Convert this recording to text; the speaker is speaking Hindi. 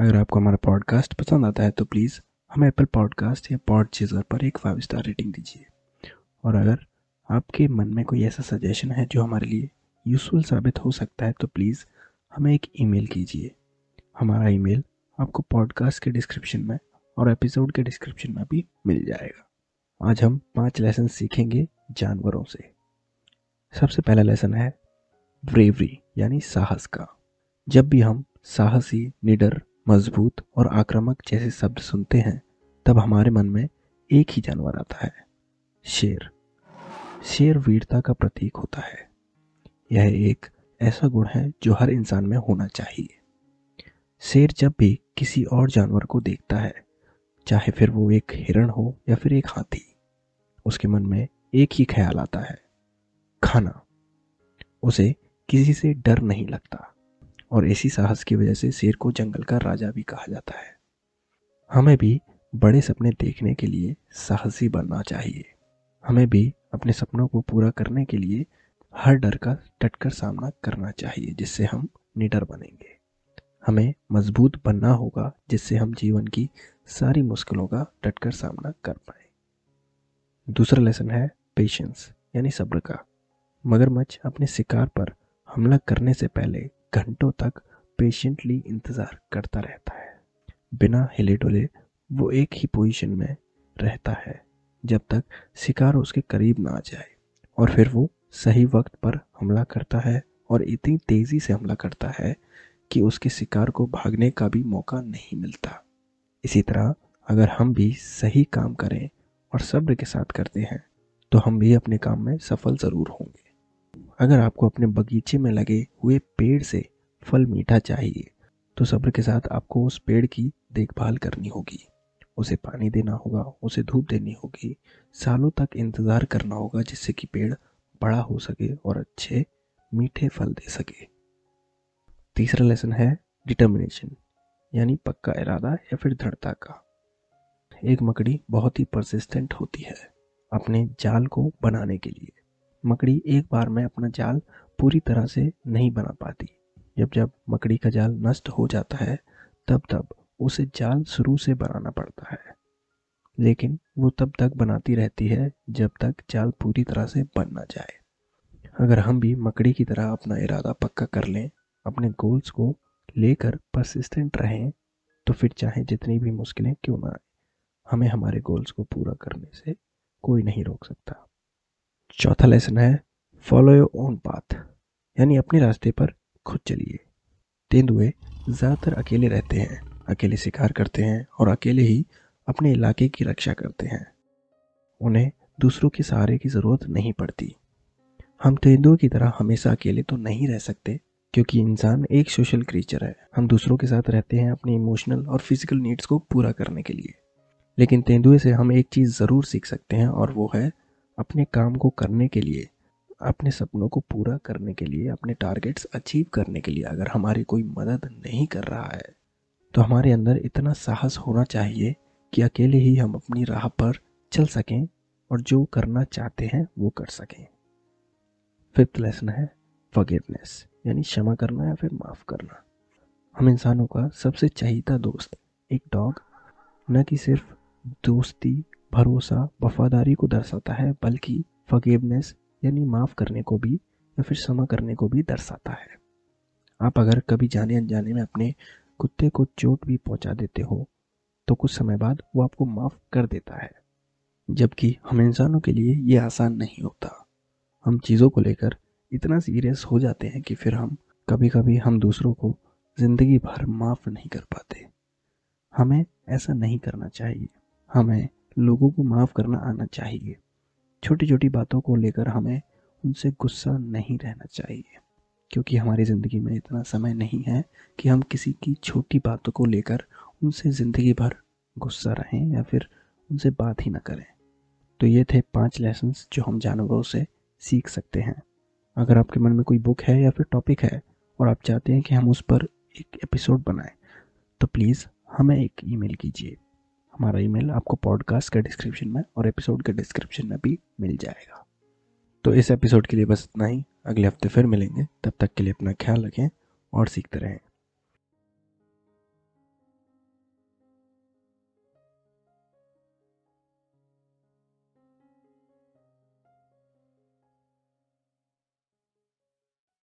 अगर आपको हमारा पॉडकास्ट पसंद आता है तो प्लीज़ हमें एप्पल पॉडकास्ट या पॉड चीज़र पर एक फाइव स्टार रेटिंग दीजिए। और अगर आपके मन में कोई ऐसा सजेशन है जो हमारे लिए यूज़फुल साबित हो सकता है तो प्लीज़ हमें एक ईमेल कीजिए। हमारा ईमेल आपको पॉडकास्ट के डिस्क्रिप्शन में और एपिसोड के डिस्क्रिप्शन में भी मिल जाएगा। आज हम पाँच लेसन सीखेंगे जानवरों से। सबसे पहला लेसन है ब्रेवरी यानी साहस का। जब भी हम साहसी, निडर मज़बूत और आक्रामक जैसे शब्द सुनते हैं, तब हमारे मन में एक ही जानवर आता है, शेर। शेर वीरता का प्रतीक होता है। यह एक ऐसा गुण है जो हर इंसान में होना चाहिए। शेर जब भी किसी और जानवर को देखता है, चाहे फिर वो एक हिरण हो या फिर एक हाथी, उसके मन में एक ही ख्याल आता है, खाना। उसे किसी से डर नहीं लगता। और इसी साहस की वजह से शेर को जंगल का राजा भी कहा जाता है। हमें भी बड़े सपने देखने के लिए साहसी बनना चाहिए। हमें भी अपने सपनों को पूरा करने के लिए हर डर का डटकर सामना करना चाहिए, जिससे हम निडर बनेंगे। हमें मज़बूत बनना होगा, जिससे हम जीवन की सारी मुश्किलों का डटकर सामना कर पाए। दूसरा लेसन है पेशेंस यानी सब्र का। मगरमच्छ अपने शिकार पर हमला करने से पहले घंटों तक पेशेंटली इंतज़ार करता रहता है। बिना हिले डुले वो एक ही पोजीशन में रहता है, जब तक शिकार उसके करीब ना आ जाए और फिर वो सही वक्त पर हमला करता है और इतनी तेज़ी से हमला करता है कि उसके शिकार को भागने का भी मौका नहीं मिलता। इसी तरह अगर हम भी सही काम करें और सब्र के साथ करते हैं तो हम भी अपने काम में सफल ज़रूर होंगे। अगर आपको अपने बगीचे में लगे हुए पेड़ से फल मीठा चाहिए तो सब्र के साथ आपको उस पेड़ की देखभाल करनी होगी। उसे पानी देना होगा, उसे धूप देनी होगी, सालों तक इंतज़ार करना होगा जिससे कि पेड़ बड़ा हो सके और अच्छे मीठे फल दे सके। तीसरा लेसन है डिटर्मिनेशन, यानी पक्का इरादा या फिर दृढ़ता का। एक मकड़ी बहुत ही परसिस्टेंट होती है अपने जाल को बनाने के लिए। मकड़ी एक बार में अपना जाल पूरी तरह से नहीं बना पाती। जब जब मकड़ी का जाल नष्ट हो जाता है, तब तब उसे जाल शुरू से बनाना पड़ता है। लेकिन वो तब तक बनाती रहती है जब तक जाल पूरी तरह से बन ना जाए। अगर हम भी मकड़ी की तरह अपना इरादा पक्का कर लें, अपने गोल्स को लेकर परसिस्टेंट रहें तो फिर चाहे जितनी भी मुश्किलें क्यों ना आए, हमें हमारे गोल्स को पूरा करने से कोई नहीं रोक सकता। चौथा लेसन है फॉलो योर ओन पाथ यानी अपने रास्ते पर खुद चलिए। तेंदुए ज़्यादातर अकेले रहते हैं, अकेले शिकार करते हैं और अकेले ही अपने इलाके की रक्षा करते हैं। उन्हें दूसरों के सहारे की ज़रूरत नहीं पड़ती। हम तेंदुओं की तरह हमेशा अकेले तो नहीं रह सकते, क्योंकि इंसान एक सोशल क्रीचर है। हम दूसरों के साथ रहते हैं अपनी इमोशनल और फ़िज़िकल नीड्स को पूरा करने के लिए। लेकिन तेंदुए से हम एक चीज़ ज़रूर सीख सकते हैं और वो है अपने काम को करने के लिए, अपने सपनों को पूरा करने के लिए, अपने टारगेट्स अचीव करने के लिए अगर हमारी कोई मदद नहीं कर रहा है तो हमारे अंदर इतना साहस होना चाहिए कि अकेले ही हम अपनी राह पर चल सकें और जो करना चाहते हैं वो कर सकें। फिफ्थ लेसन है फॉरगिवनेस यानी क्षमा करना या फिर माफ़ करना। हम इंसानों का सबसे चाहिता दोस्त, एक डॉग न कि सिर्फ़ दोस्ती भरोसा वफादारी को दर्शाता है, बल्कि फगेवनेस यानी माफ़ करने को भी या फिर क्षमा करने को भी दर्शाता है। आप अगर कभी जाने अनजाने में अपने कुत्ते को चोट भी पहुँचा देते हो तो कुछ समय बाद वो आपको माफ़ कर देता है, जबकि हम इंसानों के लिए ये आसान नहीं होता। हम चीज़ों को लेकर इतना सीरियस हो जाते हैं कि फिर हम कभी कभी हम दूसरों को ज़िंदगी भर माफ़ नहीं कर पाते। हमें ऐसा नहीं करना चाहिए। हमें लोगों को माफ़ करना आना चाहिए। छोटी छोटी बातों को लेकर हमें उनसे गुस्सा नहीं रहना चाहिए, क्योंकि हमारी ज़िंदगी में इतना समय नहीं है कि हम किसी की छोटी बातों को लेकर उनसे ज़िंदगी भर गुस्सा रहें या फिर उनसे बात ही ना करें। तो ये थे पाँच लेसन्स जो हम जानवरों से सीख सकते हैं। अगर आपके मन में कोई बुक है या फिर टॉपिक है और आप चाहते हैं कि हम उस पर एक एपिसोड बनाएँ तो प्लीज़ हमें एक ईमेल कीजिए। हमारा ईमेल आपको पॉडकास्ट के डिस्क्रिप्शन में और एपिसोड के डिस्क्रिप्शन में भी मिल जाएगा। तो इस एपिसोड के लिए बस इतना ही। अगले हफ़्ते फिर मिलेंगे। तब तक के लिए अपना ख्याल रखें और सीखते रहें।